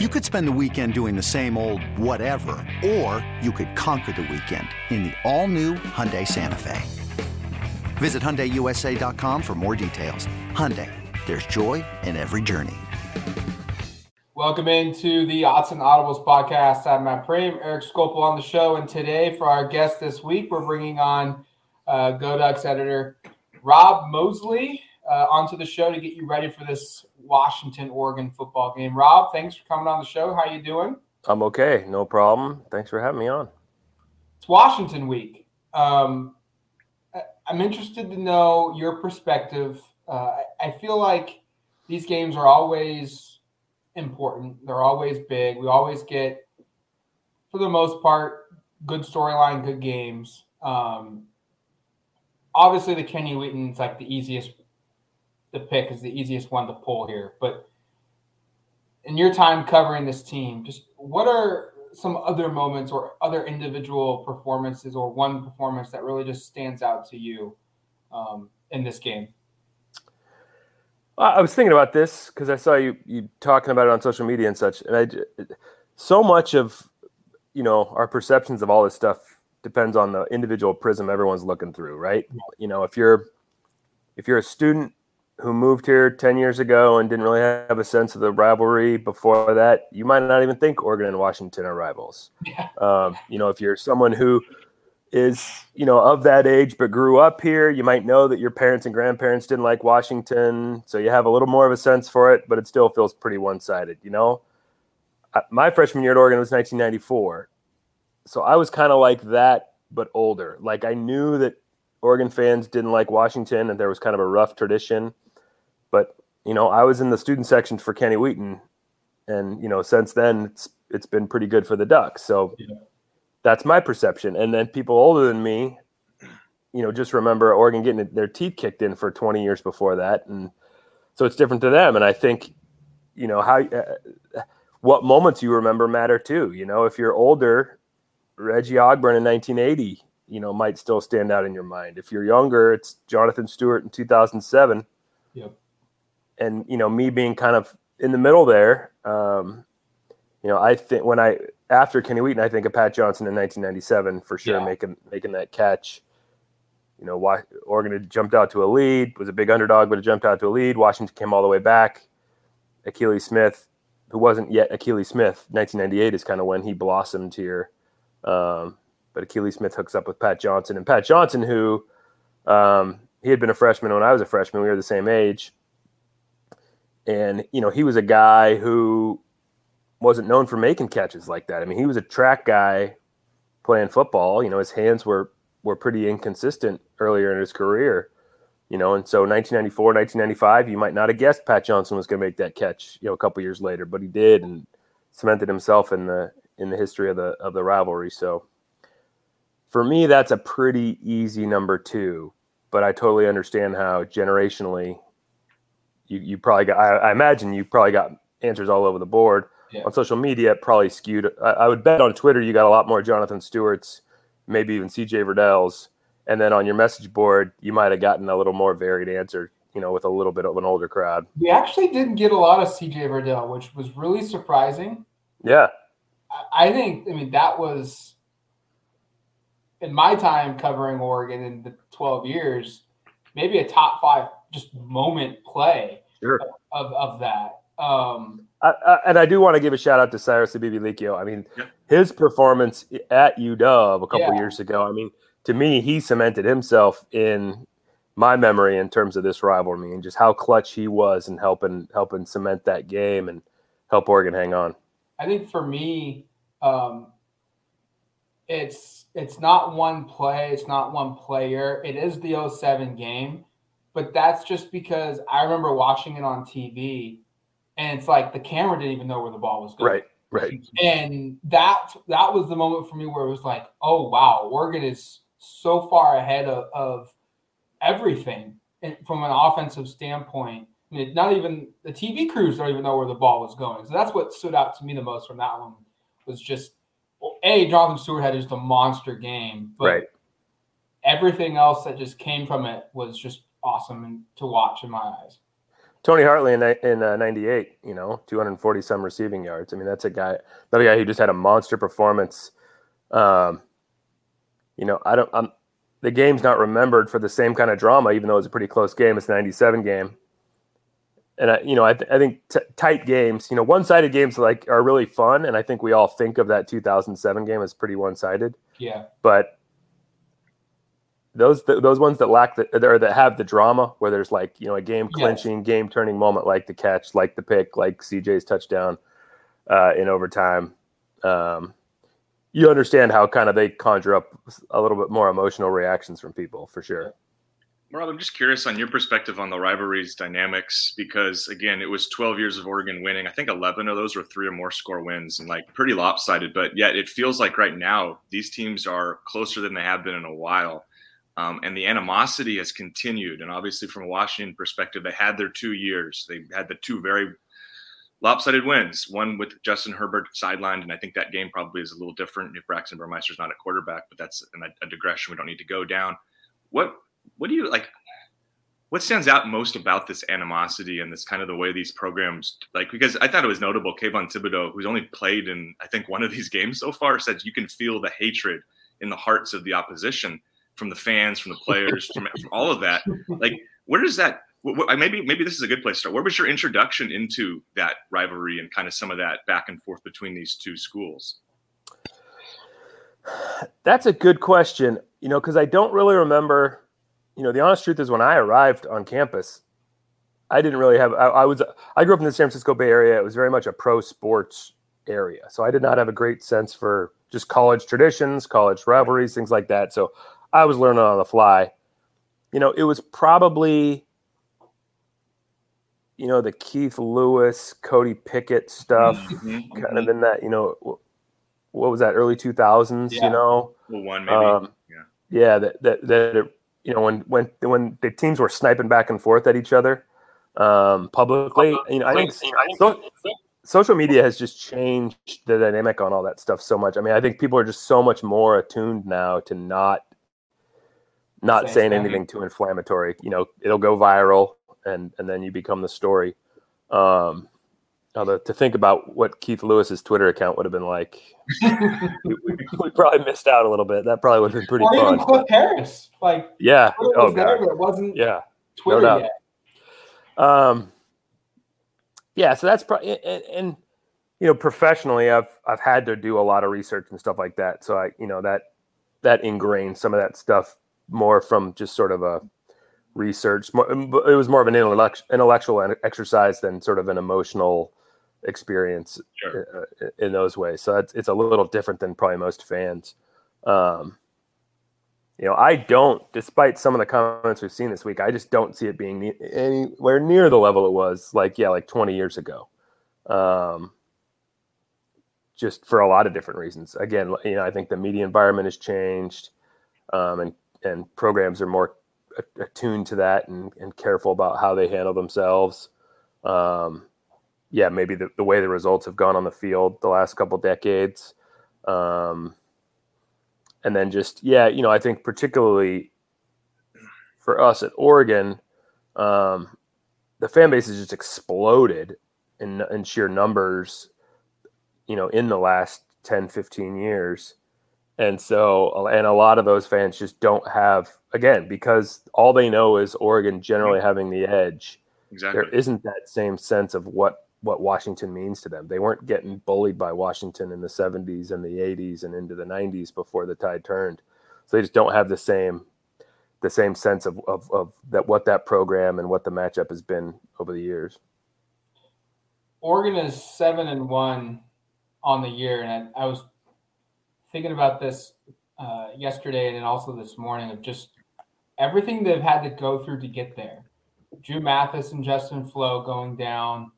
You could spend the weekend doing the same old whatever, or you could conquer the weekend in the all-new Hyundai Santa Fe. Visit HyundaiUSA.com for more details. Hyundai, there's joy in every journey. Welcome into the Odds and Audibles podcast. I'm Matt Prehm, Erik Skopil on the show, and today for our guest this week, we're bringing on uh, Go editor Rob Moseley uh, onto the show to get you ready for this Washington Oregon football game. Rob, thanks for coming on the show. How you doing? I'm okay, no problem. Thanks for having me on. It's Washington week. Um, I'm interested to know your perspective. Uh, I feel like these games are always important. They're always big. We always get, for the most part, good storyline, good games. Um, obviously, the Kenny Wheaton's like the easiest the pick is the easiest one to pull here. But in your time covering this team, just what are some other moments or other individual performances or one performance that really just stands out to you um, in this game? I was thinking about this because I saw you you talking about it on social media and such, and I so much of you know our perceptions of all this stuff depends on the individual prism everyone's looking through, right? You know, if you're if you're a student who moved here 10 years ago and didn't really have a sense of the rivalry before that, you might not even think Oregon and Washington are rivals. Yeah. Um, you know, if you're someone who is, you know, of that age but grew up here, you might know that your parents and grandparents didn't like Washington. So you have a little more of a sense for it, but it still feels pretty one sided, you know? My freshman year at Oregon was 1994. So I was kind of like that, but older. Like I knew that Oregon fans didn't like Washington and there was kind of a rough tradition but you know, I was in the student section for Kenny Wheaton, and you know, since then it's it's been pretty good for the Ducks. So yeah. that's my perception. And then people older than me, you know, just remember Oregon getting their teeth kicked in for 20 years before that, and so it's different to them. And I think, you know, how uh, what moments you remember matter too. You know, if you're older, Reggie Ogburn in 1980, you know, might still stand out in your mind. If you're younger, it's Jonathan Stewart in 2007. Yep and you know me being kind of in the middle there. Um, you know, I think when I after Kenny Wheaton, I think of Pat Johnson in 1997 for sure, yeah. making making that catch. You know, why Oregon had jumped out to a lead, was a big underdog, but it jumped out to a lead. Washington came all the way back. Akili Smith, who wasn't yet Akili Smith, 1998 is kind of when he blossomed here. Um, but Akili Smith hooks up with Pat Johnson, and Pat Johnson, who um, he had been a freshman when I was a freshman, we were the same age and you know he was a guy who wasn't known for making catches like that. I mean, he was a track guy playing football. You know, his hands were were pretty inconsistent earlier in his career. You know, and so 1994, 1995, you might not have guessed Pat Johnson was going to make that catch. You know, a couple years later, but he did and cemented himself in the in the history of the of the rivalry. So for me, that's a pretty easy number two. But I totally understand how generationally you, you probably got, I, I imagine you probably got answers all over the board. Yeah. On social media, probably skewed. I, I, would bet on Twitter, you got a lot more Jonathan Stewart's, maybe even CJ Verdell's. And then on your message board, you might have gotten a little more varied answer, you know, with a little bit of an older crowd. We actually didn't get a lot of CJ Verdell, which was really surprising. Yeah. I, I think, I mean, that was in my time covering Oregon in the 12 years, maybe a top five just moment play sure. of, of that. Um, I, I, and I do want to give a shout out to Cyrus Habibi-Likio. I mean, yep. his performance at UW a couple yeah. years ago. I mean, to me, he cemented himself in my memory in terms of this rivalry and just how clutch he was in helping helping cement that game and help Oregon hang on. I think for me, um, it's it's not one play, it's not one player. It is the 07 game but that's just because I remember watching it on TV, and it's like the camera didn't even know where the ball was going. Right, right. And that that was the moment for me where it was like, oh wow, Oregon is so far ahead of, of everything from an offensive standpoint. I mean, not even the TV crews don't even know where the ball was going. So that's what stood out to me the most from that one was just a Jonathan Stewart had just a monster game, but right. everything else that just came from it was just awesome to watch in my eyes. Tony Hartley in in uh, '98, you know, 240 some receiving yards. I mean, that's a guy, another guy who just had a monster performance. Um, you know, I don't. I'm the game's not remembered for the same kind of drama, even though it's a pretty close game. It's '97 game, and I, you know, I, th- I think t- tight games, you know, one-sided games like are really fun, and I think we all think of that 2007 game as pretty one-sided. Yeah, but those those ones that lack the or that have the drama where there's like you know a game clinching, yes. game turning moment like the catch, like the pick, like CJ's touchdown uh, in overtime. Um, you understand how kind of they conjure up a little bit more emotional reactions from people for sure. Rob, I'm just curious on your perspective on the rivalry's dynamics because again, it was 12 years of Oregon winning. I think 11 of those were three or more score wins and like pretty lopsided. But yet, it feels like right now these teams are closer than they have been in a while. Um, and the animosity has continued. And obviously, from a Washington perspective, they had their two years. They had the two very lopsided wins. One with Justin Herbert sidelined, and I think that game probably is a little different if Braxton Burmeister's not a quarterback. But that's a digression. We don't need to go down. What What do you like? What stands out most about this animosity and this kind of the way these programs like? Because I thought it was notable. Kayvon Thibodeaux, who's only played in I think one of these games so far, said you can feel the hatred in the hearts of the opposition from the fans, from the players, from, from all of that. Like, where does that? maybe maybe this is a good place to start. Where was your introduction into that rivalry and kind of some of that back and forth between these two schools? That's a good question. You know, because I don't really remember. You know, the honest truth is when I arrived on campus, I didn't really have. I, I was. I grew up in the San Francisco Bay Area. It was very much a pro sports area, so I did not have a great sense for just college traditions, college rivalries, things like that. So I was learning on the fly. You know, it was probably, you know, the Keith Lewis, Cody Pickett stuff, mm-hmm, kind of in that, you know, what was that, early 2000s, yeah. you know? One maybe. Um, yeah. Yeah. That, that, that, it, you know, when, when, when the teams were sniping back and forth at each other um, publicly, you know, I think so, social media has just changed the dynamic on all that stuff so much. I mean, I think people are just so much more attuned now to not not saying anything too inflammatory. You know, it'll go viral, and and then you become the story. Um, although to think about what Keith Lewis's Twitter account would have been like, we, we, probably missed out a little bit. That probably would have been pretty or fun. Even Cliff Harris, like yeah, oh there, but it wasn't yeah, Twitter no yet. Um, yeah, so that's probably and, and you know professionally, I've I've had to do a lot of research and stuff like that. So I you know that that ingrained some of that stuff more from just sort of a research. It was more of an intellectual exercise than sort of an emotional experience sure. Uh, in those ways. So it's, it's a little different than probably most fans. Um, you know, I don't, despite some of the comments we've seen this week, I just don't see it being anywhere near the level it was like, yeah, like 20 years ago. Um, just for a lot of different reasons. Again, you know, I think the media environment has changed, um, and and programs are more attuned to that and, and careful about how they handle themselves. Um, yeah, maybe the, the way the results have gone on the field the last couple decades. Um, and then just, yeah, you know, I think particularly for us at Oregon, um, the fan base has just exploded in, in sheer numbers, you know, in the last 10, 15 years. And so, and a lot of those fans just don't have, again, because all they know is Oregon generally having the edge. Exactly. There isn't that same sense of what what Washington means to them. They weren't getting bullied by Washington in the 70s and the 80s and into the 90s before the tide turned. So they just don't have the same the same sense of, of, of that what that program and what the matchup has been over the years. Oregon is seven and one on the year, and I, I was thinking about this uh, yesterday and then also this morning of just everything they've had to go through to get there. Dru Mathis and Justin Flowe going down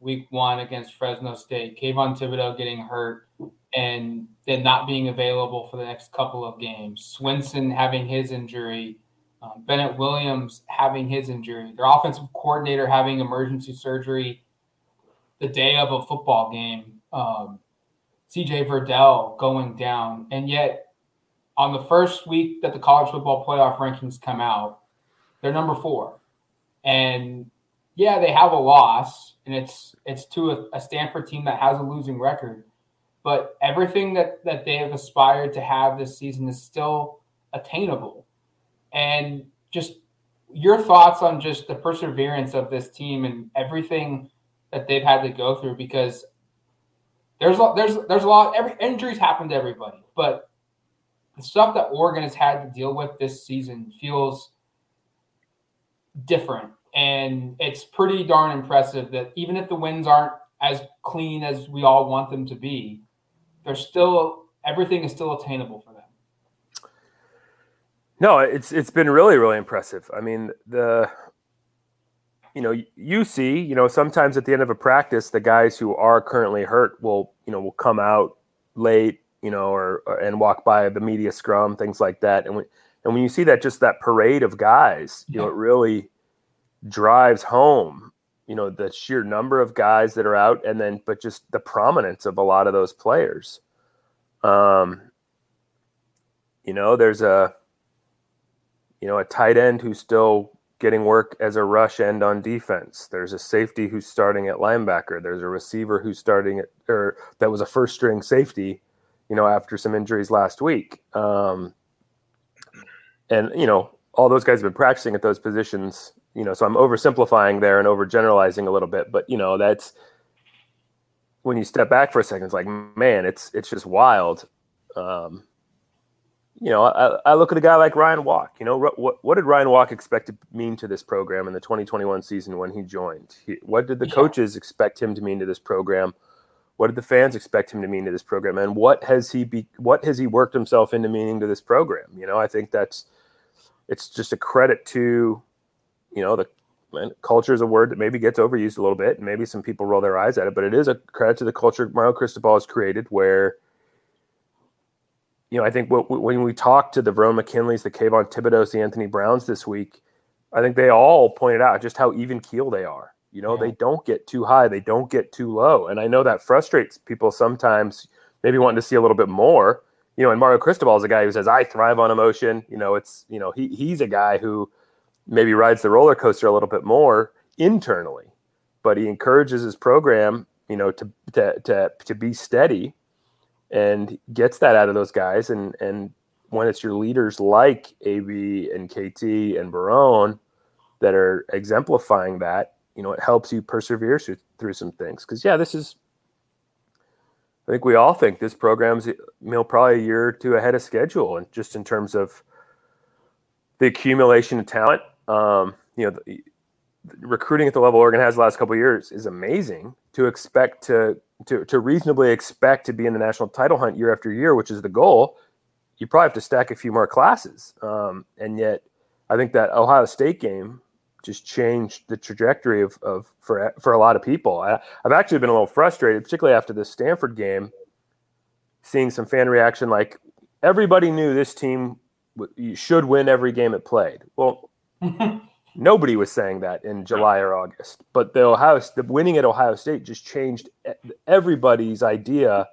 week one against Fresno State, Kayvon Thibodeaux getting hurt and then not being available for the next couple of games, Swinson having his injury, um, Bennett Williams having his injury, their offensive coordinator having emergency surgery the day of a football game. Um, CJ Verdell going down. And yet, on the first week that the college football playoff rankings come out, they're number four. And yeah, they have a loss, and it's it's to a, a Stanford team that has a losing record. But everything that that they have aspired to have this season is still attainable. And just your thoughts on just the perseverance of this team and everything that they've had to go through because there's a, there's there's a lot every injuries happen to everybody, but the stuff that Oregon has had to deal with this season feels different and it's pretty darn impressive that even if the wins aren't as clean as we all want them to be, there's still everything is still attainable for them. No, it's it's been really really impressive. I mean the you know you see you know sometimes at the end of a practice the guys who are currently hurt will you know will come out late you know or, or and walk by the media scrum things like that. And when and when you see that just that parade of guys you know it really drives home you know the sheer number of guys that are out and then but just the prominence of a lot of those players. Um you know there's a you know a tight end who's still getting work as a rush end on defense. There's a safety who's starting at linebacker. There's a receiver who's starting at or that was a first string safety you know after some injuries last week. Um and you know all those guys have been practicing at those positions you know so i'm oversimplifying there and overgeneralizing a little bit but you know that's when you step back for a second it's like man it's it's just wild. Um, you know I, I, look at a guy like ryan walk you know what, what did ryan walk expect to mean to this program in the 2021 season when he joined? He, what did the yeah. coaches expect him to mean to this program? What did the fans expect him to mean to this program? And what has he be what has he worked himself into meaning to this program? You know i think that's it's just a credit to you know, the culture is a word that maybe gets overused a little bit, and maybe some people roll their eyes at it, but it is a credit to the culture Mario Cristobal has created where, you know, I think when we talk to the Verone McKinleys, the Kayvon Thibodeaux, the Anthony Browns this week, I think they all pointed out just how even keel they are. You know, yeah. they don't get too high, they don't get too low. And I know that frustrates people sometimes, maybe wanting to see a little bit more. You know, and Mario Cristobal is a guy who says, I thrive on emotion. You know, it's, you know, he, he's a guy who, maybe rides the roller coaster a little bit more internally, but he encourages his program, you know, to to to to be steady and gets that out of those guys. And and when it's your leaders like AB and KT and Verone that are exemplifying that, you know, it helps you persevere through, through some things. Because yeah, this is. I think we all think this program's you know probably a year or two ahead of schedule, and just in terms of the accumulation of talent um, you know, the, recruiting at the level Oregon has the last couple years is amazing. To expect to, to to reasonably expect to be in the national title hunt year after year, which is the goal, you probably have to stack a few more classes. Um, and yet, I think that Ohio State game just changed the trajectory of, of for for a lot of people. I, have actually been a little frustrated, particularly after the Stanford game, seeing some fan reaction like everybody knew this team should win every game it played. Well, Nobody was saying that in July or August, but the Ohio the winning at Ohio State just changed everybody's idea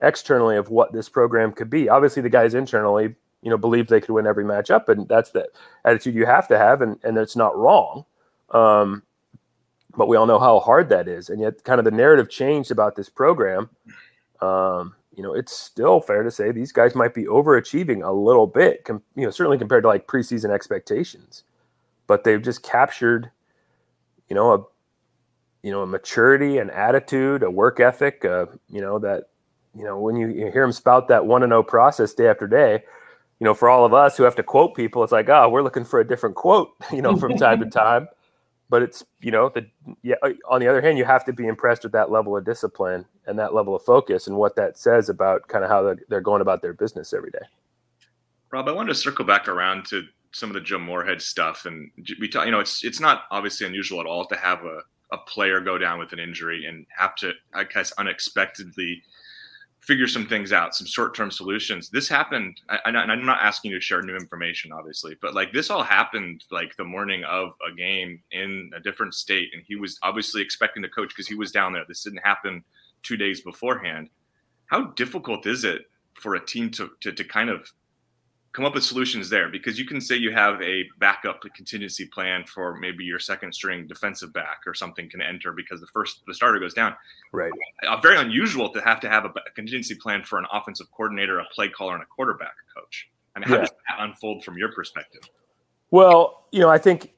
externally of what this program could be. Obviously, the guys internally, you know, believed they could win every matchup, and that's the attitude you have to have, and and it's not wrong. Um, but we all know how hard that is, and yet, kind of the narrative changed about this program. Um, you know, it's still fair to say these guys might be overachieving a little bit, com- you know, certainly compared to like preseason expectations but they've just captured, you know, a you know a maturity, an attitude, a work ethic, uh, you know that you know when you, you hear them spout that one and zero process day after day. You know, for all of us who have to quote people, it's like, oh, we're looking for a different quote, you know, from time to time. But it's, you know, the yeah. Uh, on the other hand, you have to be impressed with that level of discipline and that level of focus and what that says about kind of how they're going about their business every day. Rob, I wanted to circle back around to some of the Joe Moorhead stuff, and we talk, you know, it's it's not obviously unusual at all to have a, a player go down with an injury and have to, I guess, unexpectedly figure some things out, some short-term solutions. This happened, I, and I'm not asking you to share new information, obviously, but like this all happened like the morning of a game in a different state, and he was obviously expecting to coach because he was down there. This didn't happen two days beforehand. How difficult is it for a team to to, to kind of come up with solutions there because you can say you have a backup contingency plan for maybe your second string defensive back or something can enter because the first the starter goes down. Right. Uh, very unusual to have to have a, a, contingency plan for an offensive coordinator, a play caller, and a quarterback coach. I mean, how yeah. does that unfold from your perspective? Well, you know, I think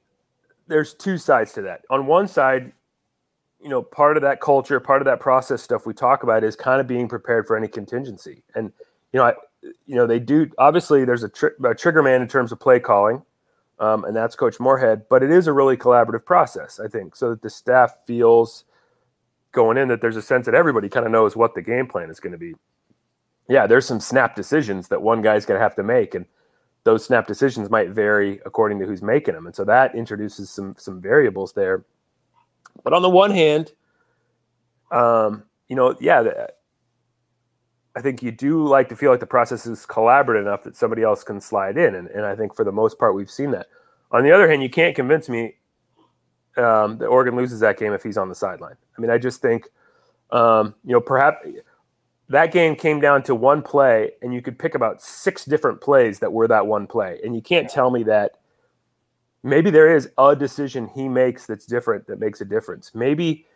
there's two sides to that. On one side, you know, part of that culture, part of that process stuff we talk about is kind of being prepared for any contingency. And you know, I, you know, they do. Obviously, there's a, tr- a trigger man in terms of play calling, um, and that's Coach Moorhead. But it is a really collaborative process, I think, so that the staff feels going in that there's a sense that everybody kind of knows what the game plan is going to be. Yeah, there's some snap decisions that one guy's going to have to make, and those snap decisions might vary according to who's making them, and so that introduces some some variables there. But on the one hand, um, you know, yeah, I think you do like to feel like the process is collaborative enough that somebody else can slide in. And, and I think for the most part, we've seen that. On the other hand, you can't convince me um, that Oregon loses that game if he's on the sideline. I mean, I just think, um, you know, perhaps that game came down to one play, and you could pick about six different plays that were that one play. And you can't tell me that maybe there is a decision he makes that's different that makes a difference. Maybe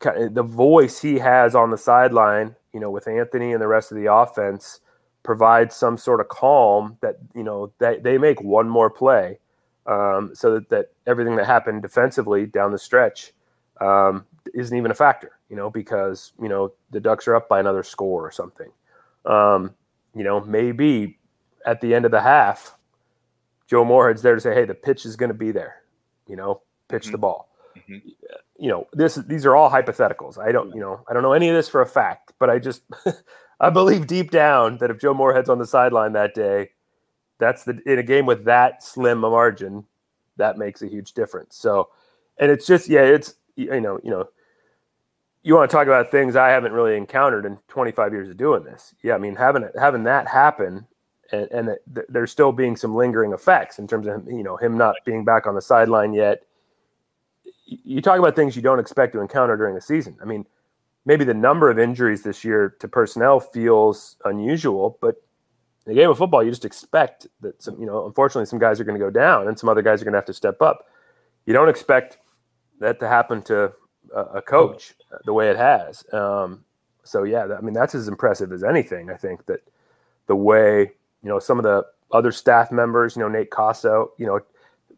the voice he has on the sideline you know, with Anthony and the rest of the offense provides some sort of calm that, you know, that they make one more play um, so that, that everything that happened defensively down the stretch um, isn't even a factor, you know, because, you know, the Ducks are up by another score or something. Um, you know, maybe at the end of the half, Joe Moorhead's there to say, hey, the pitch is going to be there, you know, pitch mm-hmm. the ball. Mm-hmm you know, this these are all hypotheticals. I don't, you know, I don't know any of this for a fact, but I just I believe deep down that if Joe Moorhead's on the sideline that day, that's the in a game with that slim a margin, that makes a huge difference. So, and it's just yeah, it's you know, you know, you want to talk about things I haven't really encountered in 25 years of doing this. Yeah, I mean having it having that happen and, and there's still being some lingering effects in terms of you know him not being back on the sideline yet you talk about things you don't expect to encounter during the season. I mean, maybe the number of injuries this year to personnel feels unusual, but in a game of football, you just expect that some, you know, unfortunately, some guys are going to go down and some other guys are going to have to step up. You don't expect that to happen to a, a coach the way it has. Um, so yeah, I mean, that's as impressive as anything. I think that the way you know some of the other staff members, you know, Nate Costa, you know,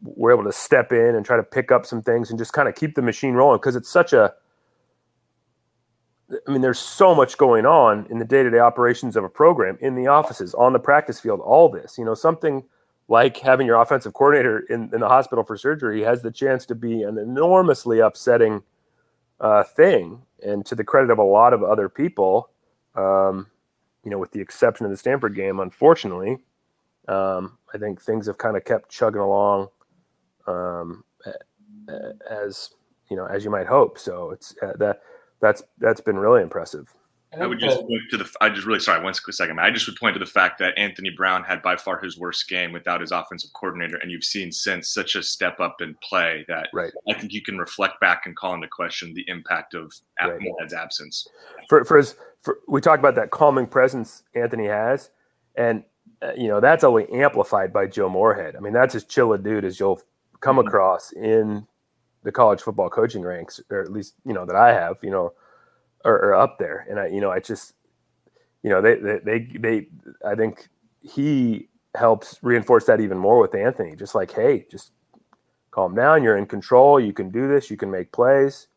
we're able to step in and try to pick up some things and just kind of keep the machine rolling because it's such a I mean, there's so much going on in the day-to-day operations of a program, in the offices, on the practice field, all this. You know, something like having your offensive coordinator in, in the hospital for surgery has the chance to be an enormously upsetting uh, thing. And to the credit of a lot of other people, um, you know, with the exception of the Stanford game, unfortunately, um, I think things have kind of kept chugging along um, as you know as you might hope. So it's uh, that that's that's been really impressive. I would just point to the. I just really sorry. One second. I just would point to the fact that Anthony Brown had by far his worst game without his offensive coordinator, and you've seen since such a step up in play that right. I think you can reflect back and call into question the impact of right. Moorhead's absence. For for his, for, we talked about that calming presence Anthony has, and uh, you know that's only amplified by Joe Moorhead. I mean, that's as chill a dude as you'll come mm-hmm. across in the college football coaching ranks, or at least you know that I have, you know, are, up there. And I, you know, I just, you know, they, they, they, they, I think he helps reinforce that even more with Anthony. Just like, hey, just calm down. You're in control. You can do this. You can make plays.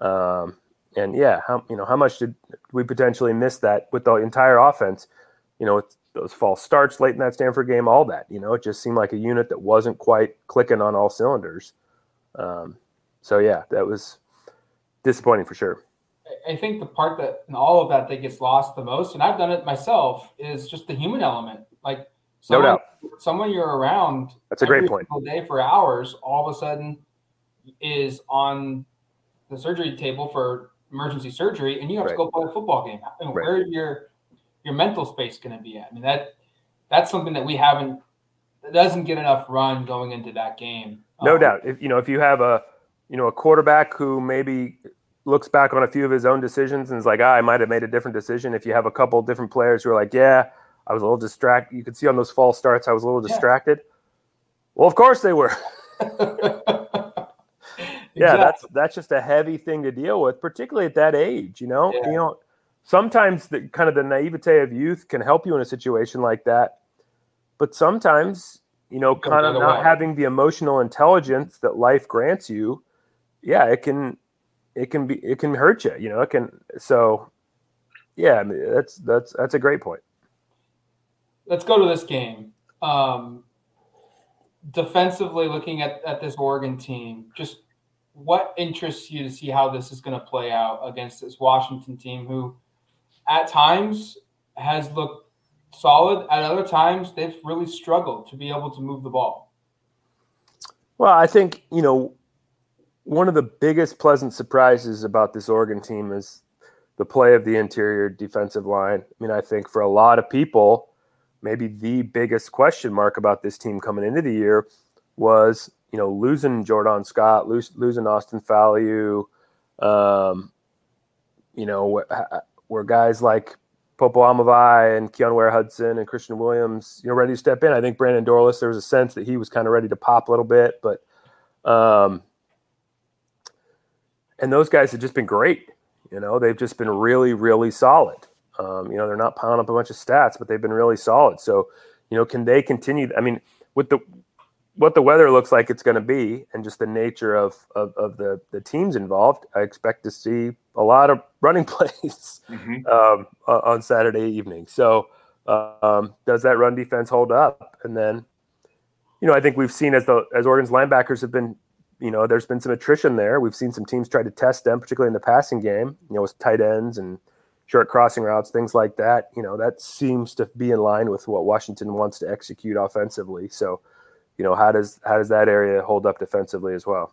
Um, and yeah, how you know how much did we potentially miss that with the entire offense? You know, those false starts late in that Stanford game, all that. You know, it just seemed like a unit that wasn't quite clicking on all cylinders. Um, so yeah, that was disappointing for sure. I think the part that in all of that that gets lost the most, and I've done it myself, is just the human element. Like someone, no doubt, someone you're around. That's a great point. Day for hours, all of a sudden, is on the surgery table for emergency surgery, and you have right. to go play a football game. I mean, right. Where your your mental space going to be at? I mean that that's something that we haven't that doesn't get enough run going into that game. No um, doubt. If you know if you have a you know a quarterback who maybe looks back on a few of his own decisions and is like, ah, I might have made a different decision. If you have a couple different players who are like, yeah, I was a little distracted. You could see on those false starts, I was a little distracted. Yeah. Well, of course they were. yeah, that's that's just a heavy thing to deal with, particularly at that age. You know, yeah. you know, sometimes the kind of the naivete of youth can help you in a situation like that, but sometimes you know, kind of not having the emotional intelligence that life grants you, yeah, it can it can be it can hurt you. You know, it can. So, yeah, I mean, that's that's that's a great point. Let's go to this game. Um, defensively, looking at, at this Oregon team, just what interests you to see how this is going to play out against this Washington team, who at times has looked solid, at other times they've really struggled to be able to move the ball. Well, I think you know one of the biggest pleasant surprises about this Oregon team is the play of the interior defensive line. I mean, I think for a lot of people, maybe the biggest question mark about this team coming into the year was you know, losing Jordan Scott, losing Austin Faoliu, um, you know, where guys like Popo Aumavae and Keyon Ware Hudson and Kristian Williams, you know, ready to step in. I think Brandon Dorlus, there was a sense that he was kind of ready to pop a little bit, but, um, and those guys have just been great. You know, they've just been really, really solid. Um, you know, they're not piling up a bunch of stats, but they've been really solid. So, you know, can they continue? I mean, with the what the weather looks like it's going to be and just the nature of, of, of, the, the teams involved, I expect to see a lot of running plays mm-hmm. um, on Saturday evening. So, um, does that run defense hold up? And then, you know, I think we've seen as the as Oregon's linebackers have been, you know, there's been some attrition there. We've seen some teams try to test them, particularly in the passing game, you know, with tight ends and short crossing routes, things like that. You know, that seems to be in line with what Washington wants to execute offensively. So, you know, how does how does that area hold up defensively as well?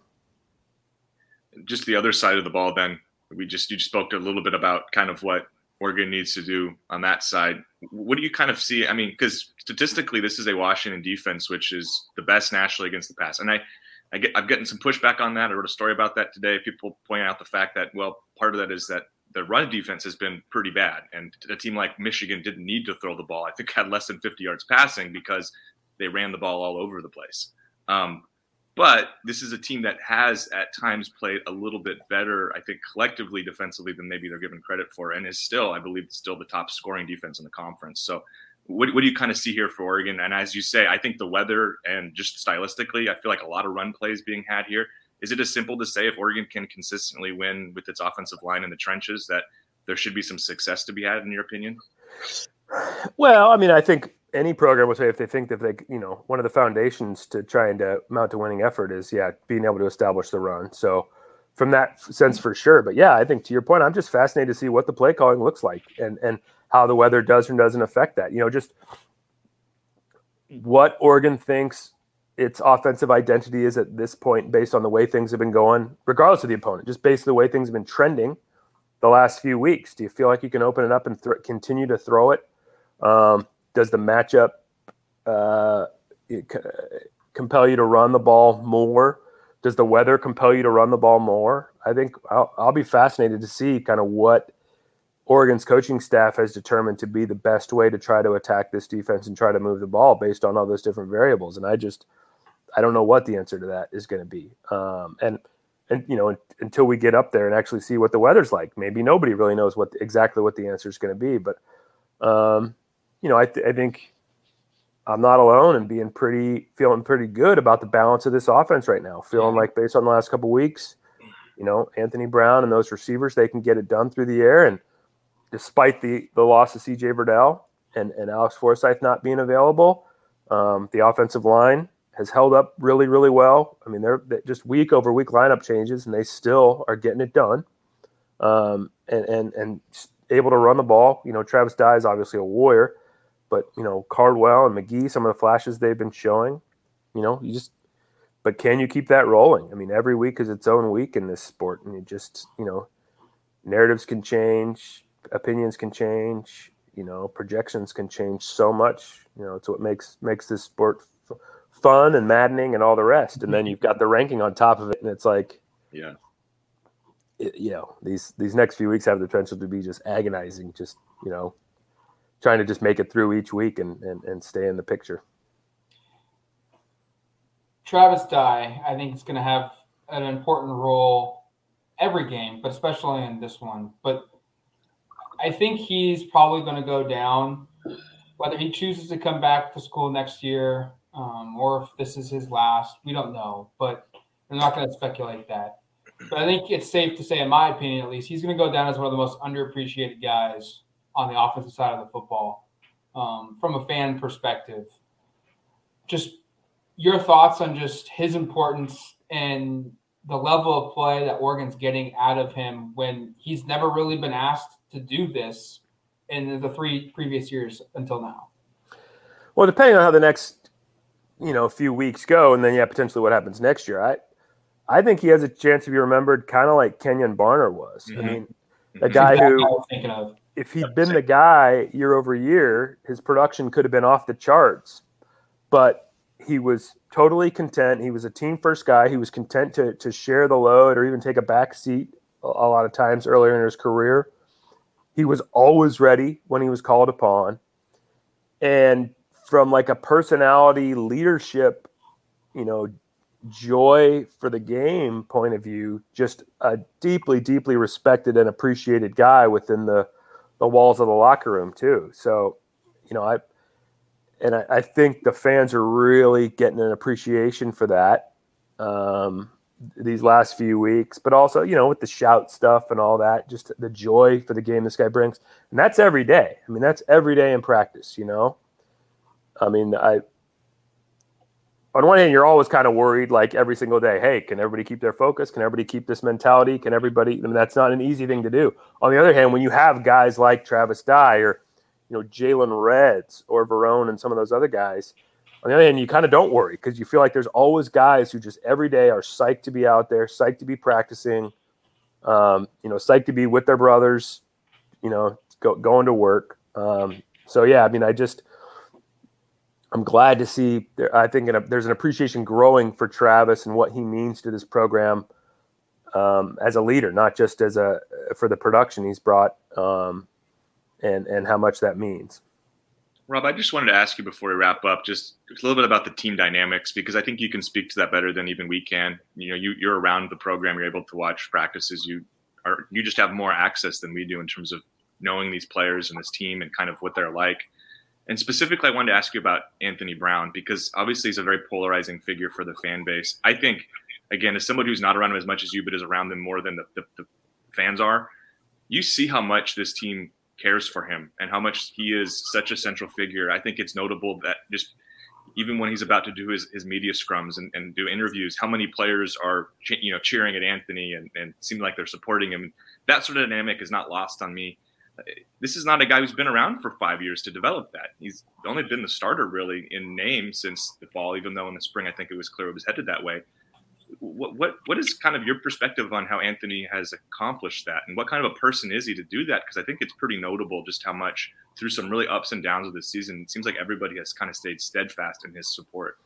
Just the other side of the ball, then we just you just spoke a little bit about kind of what Oregon needs to do on that side. What do you kind of see? I mean, because statistically, this is a Washington defense which is the best nationally against the pass, and I. I get, I've gotten some pushback on that. I wrote a story about that today. People point out the fact that, well, part of that is that the run defense has been pretty bad. And a team like Michigan didn't need to throw the ball. I think had less than 50 yards passing because they ran the ball all over the place. Um, but this is a team that has at times played a little bit better, I think, collectively defensively than maybe they're given credit for, and is still, I believe, still the top scoring defense in the conference. So, what, what do you kind of see here for Oregon? And as you say, I think the weather and just stylistically, I feel like a lot of run plays being had here. Is it as simple to say if Oregon can consistently win with its offensive line in the trenches that there should be some success to be had, in your opinion? Well, I mean, I think any program would say if they think that they, you know, one of the foundations to trying to mount a winning effort is, yeah, being able to establish the run. So, from that sense, for sure. But yeah, I think to your point, I'm just fascinated to see what the play calling looks like and and how the weather does or doesn't affect that. You know, just what Oregon thinks its offensive identity is at this point, based on the way things have been going, regardless of the opponent, just based on the way things have been trending the last few weeks. Do you feel like you can open it up and th- continue to throw it? Um, does the matchup uh, compel you to run the ball more? Does the weather compel you to run the ball more? I think I'll, I'll be fascinated to see kind of what Oregon's coaching staff has determined to be the best way to try to attack this defense and try to move the ball based on all those different variables. And I just, I don't know what the answer to that is going to be. Um, and and you know, until we get up there and actually see what the weather's like, maybe nobody really knows what exactly what the answer is going to be. But um, you know, I, th- I think I'm not alone and being pretty feeling pretty good about the balance of this offense right now. Feeling like based on the last couple weeks, you know, Anthony Brown and those receivers, they can get it done through the air. And despite the the loss of CJ Verdell and, and Alex Forsyth not being available, um, the offensive line has held up really, really well. I mean, they're, they're, just week over week lineup changes, and they still are getting it done. Um, and and and able to run the ball. You know, Travis Dye is obviously a warrior, but you know, Cardwell and McGee, some of the flashes they've been showing, you know, you just but can you keep that rolling? I mean, every week is its own week in this sport, and you just, you know, narratives can change, opinions can change, you know, projections can change so much. You know, it's what makes makes this sport f- fun and maddening and all the rest. And then you've got the ranking on top of it, and it's like, yeah, it, you know, these these next few weeks have the potential to be just agonizing. Just you know, trying to just make it through each week and, and, and stay in the picture. Travis Dye, I think, is going to have an important role every game, but especially in this one. But I think he's probably going to go down, whether he chooses to come back to school next year um, or if this is his last. We don't know, but we're not going to speculate that. But I think it's safe to say, in my opinion at least, he's going to go down as one of the most underappreciated guys on the offensive side of the football um, from a fan perspective. Just your thoughts on just his importance and the level of play that Oregon's getting out of him when he's never really been asked to do this in the three previous years until now. Well, depending on how the next you know few weeks go, and then yeah, potentially what happens next year, I I think he has a chance to be remembered, kind of like Kenjon Barner was. Mm-hmm. I mean, a guy who, if he'd been the guy year over year, his production could have been off the charts, but he was totally content. He was a team first guy. He was content to to share the load or even take a back seat a, a lot of times earlier in his career. He was always ready when he was called upon. And from like a personality leadership, you know, joy for the game point of view, just a deeply, deeply respected and appreciated guy within the the walls of the locker room too. So, you know, I and I, I, think the fans are really getting an appreciation for that um, these last few weeks. But also, you know, with the shout stuff and all that, just the joy for the game this guy brings, and that's every day. I mean, that's every day in practice. You know, I mean, I on one hand, you're always kind of worried, like every single day. Hey, can everybody keep their focus? Can everybody keep this mentality? Can everybody? I mean, that's not an easy thing to do. On the other hand, when you have guys like Travis Dye or you know Jaylon Reds or Verone and some of those other guys. On the other hand, you kind of don't worry because you feel like there's always guys who just every day are psyched to be out there, psyched to be practicing, um, you know, psyched to be with their brothers, you know, go, going to work. Um, so yeah, I mean, I just I'm glad to see. I think a, there's an appreciation growing for Travis and what he means to this program um, as a leader, not just as a for the production he's brought. Um, and and how much that means. Rob, I just wanted to ask you before we wrap up, just a little bit about the team dynamics because I think you can speak to that better than even we can. You know, you, you're around the program, you're able to watch practices. You are you just have more access than we do in terms of knowing these players and this team and kind of what they're like. And specifically, I wanted to ask you about Anthony Brown because obviously he's a very polarizing figure for the fan base. I think, again, as somebody who's not around him as much as you, but is around them more than the, the, the fans are, you see how much this team cares for him and how much he is such a central figure. I think it's notable that just even when he's about to do his, his media scrums and, and do interviews, how many players are you know cheering at Anthony and, and seem like they're supporting him. That sort of dynamic is not lost on me. This is not a guy who's been around for five years to develop that. He's only been the starter really in name since the fall, even though in the spring I think it was clear it was headed that way what, what what is kind of your perspective on how Anthony has accomplished that, and what kind of a person is he to do that? Because I think it's pretty notable just how much through some really ups and downs of the season, it seems like everybody has kind of stayed steadfast in his support.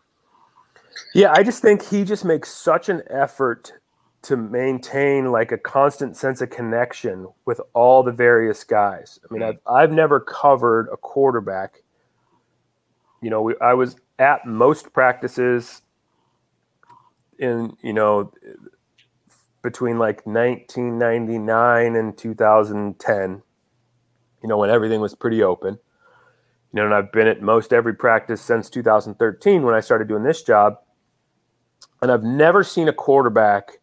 Yeah, I just think he just makes such an effort to maintain like a constant sense of connection with all the various guys. I mean, mm-hmm. I've I've never covered a quarterback. You know, we, I was at most practices in you know between like 1999 and 2010 you know when everything was pretty open you know and i've been at most every practice since 2013 when i started doing this job and i've never seen a quarterback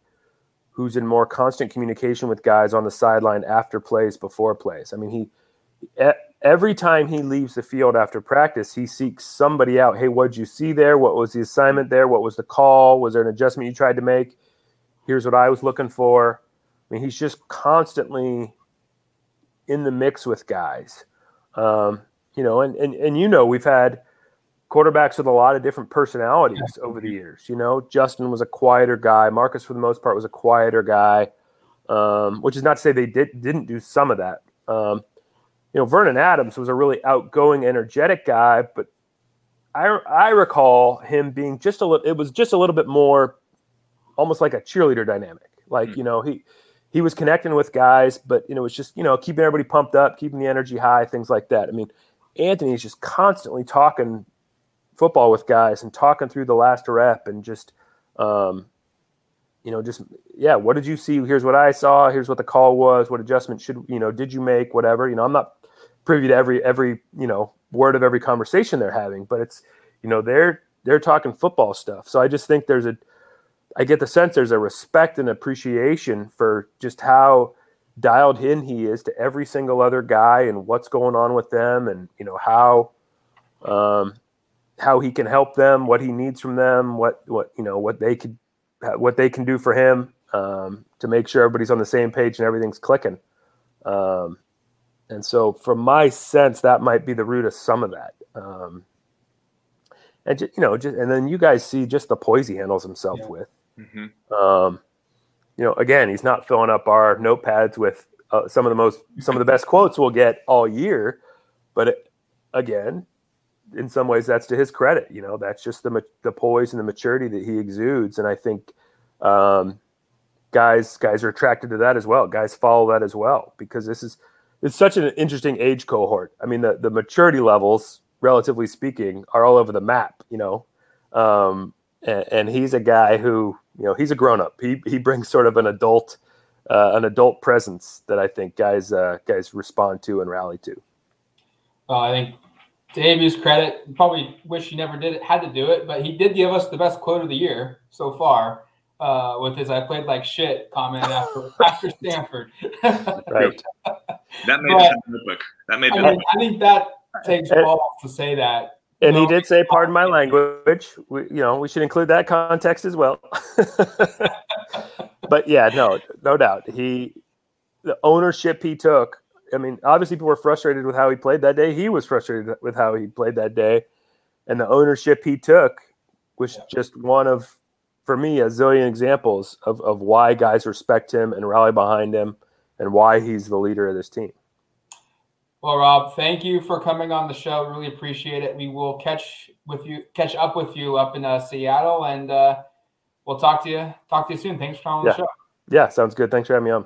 who's in more constant communication with guys on the sideline after plays before plays i mean he every time he leaves the field after practice, he seeks somebody out. Hey, what'd you see there? What was the assignment there? What was the call? Was there an adjustment you tried to make? Here's what I was looking for. I mean, he's just constantly in the mix with guys. Um, you know, and, and and you know, we've had quarterbacks with a lot of different personalities yeah. over the years. You know, Justin was a quieter guy. Marcus, for the most part, was a quieter guy. Um, which is not to say they did didn't do some of that. Um, you know, Vernon Adams was a really outgoing, energetic guy, but I I recall him being just a little. It was just a little bit more, almost like a cheerleader dynamic. Like mm. you know he he was connecting with guys, but you know it was just you know keeping everybody pumped up, keeping the energy high, things like that. I mean, Anthony is just constantly talking football with guys and talking through the last rep and just, um, you know, just yeah, what did you see? Here's what I saw. Here's what the call was. What adjustment should you know? Did you make whatever? You know, I'm not privy to every every you know word of every conversation they're having, but it's you know they're they're talking football stuff. So I just think there's a I get the sense there's a respect and appreciation for just how dialed in he is to every single other guy and what's going on with them and you know how um, how he can help them, what he needs from them, what what you know what they could what they can do for him um, to make sure everybody's on the same page and everything's clicking. Um, and so, from my sense, that might be the root of some of that. Um, and just, you know, just and then you guys see just the poise he handles himself yeah. with. Mm-hmm. Um, you know, again, he's not filling up our notepads with uh, some of the most some of the best quotes we'll get all year, but it, again, in some ways, that's to his credit. You know, that's just the the poise and the maturity that he exudes, and I think um, guys guys are attracted to that as well. Guys follow that as well because this is it's such an interesting age cohort. I mean, the the maturity levels, relatively speaking, are all over the map. You know, um, and, and, he's a guy who you know he's a grown up. He he brings sort of an adult uh, an adult presence that I think guys uh, guys respond to and rally to. Well, I think to ABU's credit, probably wish he never did it, had to do it, but he did give us the best quote of the year so far uh, with his "I played like shit" comment after after Stanford. right. That made but, the book. That made. I, mean, I think that takes balls to say that. And he did say, "Pardon my language." We, you know, we should include that context as well. but yeah, no, no doubt. He, the ownership he took. I mean, obviously, people were frustrated with how he played that day. He was frustrated with how he played that day, and the ownership he took was yeah. just one of for me a zillion examples of, of why guys respect him and rally behind him and why he's the leader of this team. Well, Rob, thank you for coming on the show. Really appreciate it. We will catch with you, catch up with you up in uh, Seattle, and uh, we'll talk to you. Talk to you soon. Thanks for coming on yeah. the show. Yeah, sounds good. Thanks for having me on.